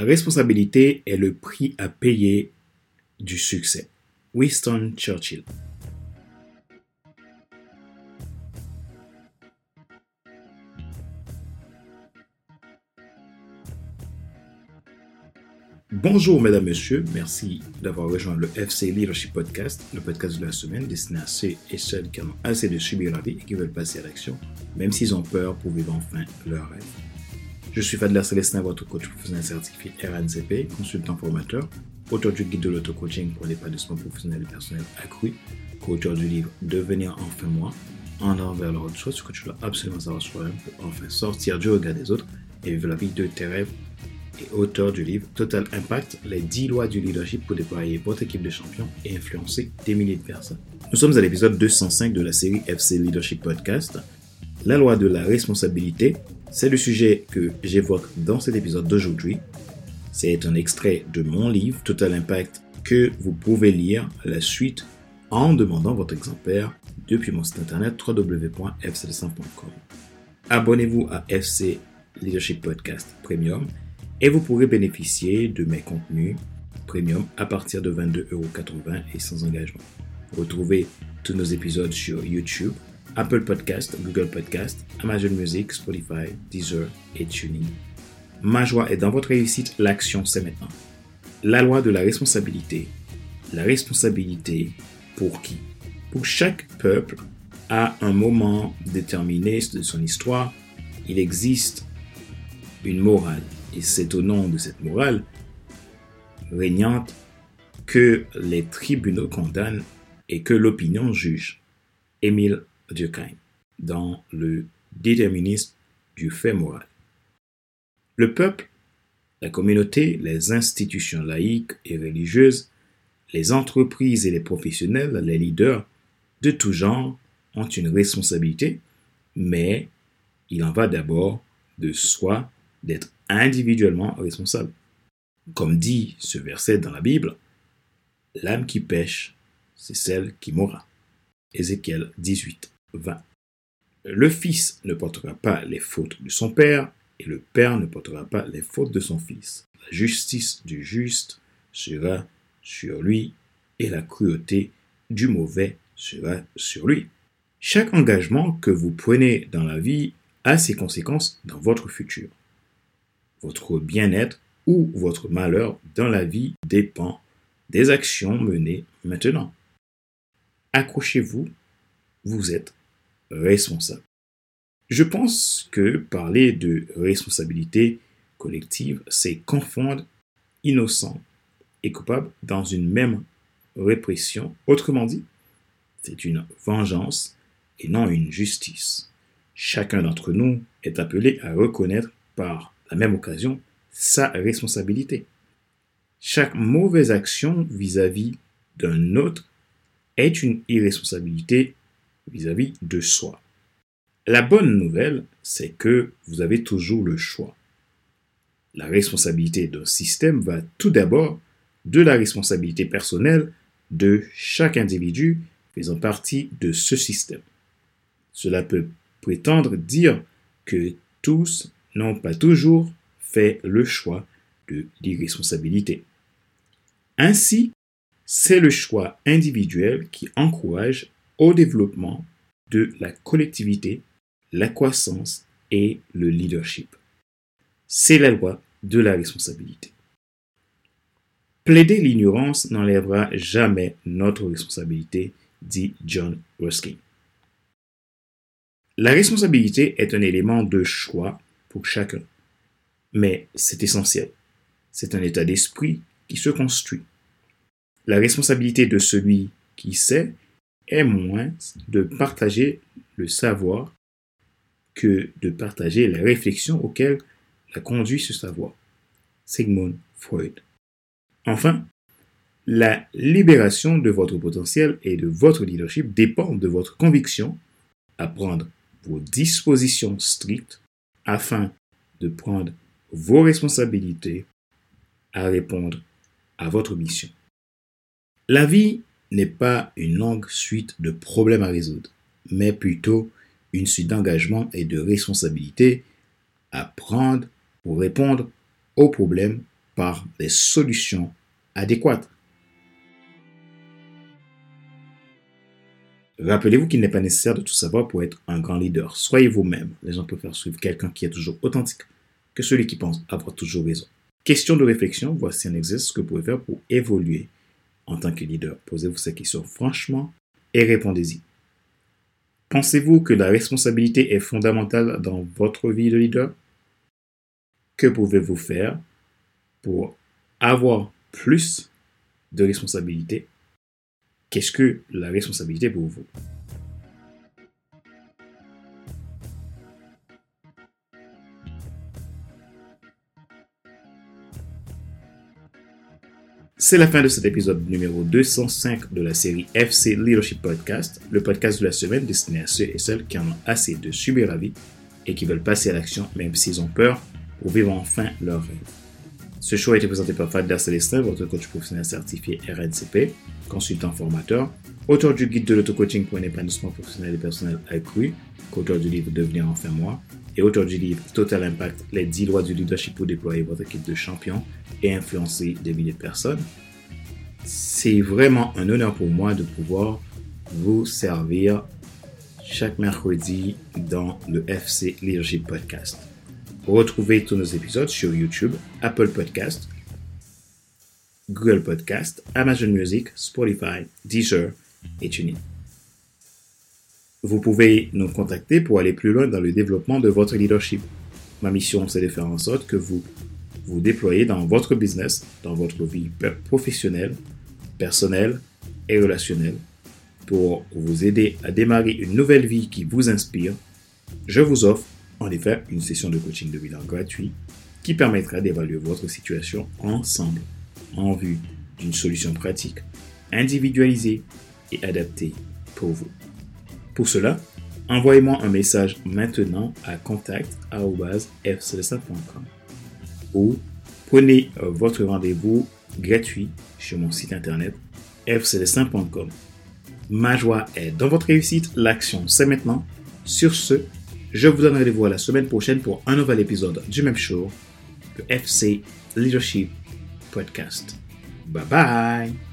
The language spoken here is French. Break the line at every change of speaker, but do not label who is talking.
Responsabilité est le prix à payer du succès. Winston Churchill. Bonjour mesdames, messieurs, merci d'avoir rejoint le FC Leadership Podcast, le podcast de la semaine destiné à ceux et celles qui en ont assez de subir la vie et qui veulent passer à l'action, même s'ils ont peur pour vivre enfin leur rêve. Je suis Fadler Célestin, votre coach professionnel certifié RNCP, consultant formateur, auteur du guide de l'auto-coaching pour l'épanouissement professionnel et personnel accru, co-auteur du livre Devenir enfin moi, en envers l'autre chose, ce que tu dois absolument savoir sur toi-même pour enfin sortir du regard des autres et vivre la vie de tes rêves et auteur du livre Total Impact, les 10 lois du leadership pour déployer votre équipe de champions et influencer des milliers de personnes. Nous sommes à l'épisode 205 de la série FC Leadership Podcast. La loi de la responsabilité, c'est le sujet que j'évoque dans cet épisode d'aujourd'hui. C'est un extrait de mon livre Total Impact que vous pouvez lire à la suite en demandant votre exemplaire depuis mon site internet www.fc100.com. Abonnez-vous à FC Leadership Podcast Premium et vous pourrez bénéficier de mes contenus premium à partir de 22,80€ et sans engagement. Retrouvez tous nos épisodes sur YouTube, Apple Podcast, Google Podcast, Amazon Music, Spotify, Deezer et Tuning. Ma joie est dans votre réussite, l'action c'est maintenant. La loi de la responsabilité. La responsabilité pour qui? Pour chaque peuple, à un moment déterminé de son histoire, il existe une morale et c'est au nom de cette morale régnante que les tribunaux condamnent et que l'opinion juge. Émile Durkheim, dans le déterminisme du fait moral. Le peuple, la communauté, les institutions laïques et religieuses, les entreprises et les professionnels, les leaders de tout genre ont une responsabilité, mais il en va d'abord de soi d'être individuellement responsable. Comme dit ce verset dans la Bible, l'âme qui pêche, c'est celle qui mourra. Ézéchiel 18, 20. Le fils ne portera pas les fautes de son père, et le père ne portera pas les fautes de son fils. La justice du juste sera sur lui, et la cruauté du mauvais sera sur lui. Chaque engagement que vous prenez dans la vie a ses conséquences dans votre futur. Votre bien-être ou votre malheur dans la vie dépend des actions menées maintenant. Accrochez-vous, vous êtes responsable. Je pense que parler de responsabilité collective, c'est confondre innocent et coupable dans une même répression. Autrement dit, c'est une vengeance et non une justice. Chacun d'entre nous est appelé à reconnaître par la même occasion sa responsabilité. Chaque mauvaise action vis-à-vis d'un autre est une irresponsabilité vis-à-vis de soi. La bonne nouvelle, c'est que vous avez toujours le choix. La responsabilité d'un système va tout d'abord de la responsabilité personnelle de chaque individu faisant partie de ce système. Cela peut prétendre dire que tous n'ont pas toujours fait le choix de l'irresponsabilité. Ainsi, c'est le choix individuel qui encourage au développement de la collectivité, la croissance et le leadership. C'est la loi de la responsabilité. Plaider l'ignorance n'enlèvera jamais notre responsabilité, dit John Ruskin. La responsabilité est un élément de choix pour chacun. Mais c'est essentiel. C'est un état d'esprit qui se construit. La responsabilité de celui qui sait est moins de partager le savoir que de partager la réflexion auquel l'a conduit ce savoir. Sigmund Freud. Enfin, la libération de votre potentiel et de votre leadership dépend de votre conviction à prendre vos dispositions strictes afin de prendre vos responsabilités à répondre à votre mission. La vie n'est pas une longue suite de problèmes à résoudre, mais plutôt une suite d'engagements et de responsabilités à prendre pour répondre aux problèmes par des solutions adéquates. Rappelez-vous qu'il n'est pas nécessaire de tout savoir pour être un grand leader. Soyez vous-même. Les gens préfèrent suivre quelqu'un qui est toujours authentique que celui qui pense avoir toujours raison. Question de réflexion, voici un exercice que vous pouvez faire pour évoluer en tant que leader. Posez-vous ces questions franchement et répondez-y. Pensez-vous que la responsabilité est fondamentale dans votre vie de leader? Que pouvez-vous faire pour avoir plus de responsabilité Qu'est-ce que la responsabilité pour vous? C'est la fin de cet épisode numéro 205 de la série FC Leadership Podcast, le podcast de la semaine destiné à ceux et celles qui en ont assez de subir la vie et qui veulent passer à l'action même s'ils ont peur pour vivre enfin leur rêve. Ce show a été présenté par Fadler Célestin, votre coach professionnel certifié RNCP, consultant formateur, auteur du guide de l'auto-coaching pour un épanouissement professionnel et personnel accru, co-auteur du livre Devenir enfin moi, et auteur du livre Total Impact, les 10 lois du leadership pour déployer votre équipe de champions et influencer des milliers de personnes. C'est vraiment un honneur pour moi de pouvoir vous servir chaque mercredi dans le FC Leadership Podcast. Retrouvez tous nos épisodes sur YouTube, Apple Podcast, Google Podcast, Amazon Music, Spotify, Deezer et TuneIn. Vous pouvez nous contacter pour aller plus loin dans le développement de votre leadership. Ma mission, c'est de faire en sorte que vous vous déployez dans votre business, dans votre vie professionnelle, personnelle et relationnelle pour vous aider à démarrer une nouvelle vie qui vous inspire. Je vous offre en effet une session de coaching de bilan gratuit qui permettra d'évaluer votre situation ensemble en vue d'une solution pratique, individualisée et adaptée pour vous. Pour cela, envoyez-moi un message maintenant à contact.fcelestin.com ou prenez euh, votre rendez-vous gratuit sur mon site internet fcelestin.com. Ma joie est dans votre réussite, l'action c'est maintenant. Sur ce, je vous donne rendez-vous la semaine prochaine pour un nouvel épisode du même show, le FC Leadership Podcast. Bye bye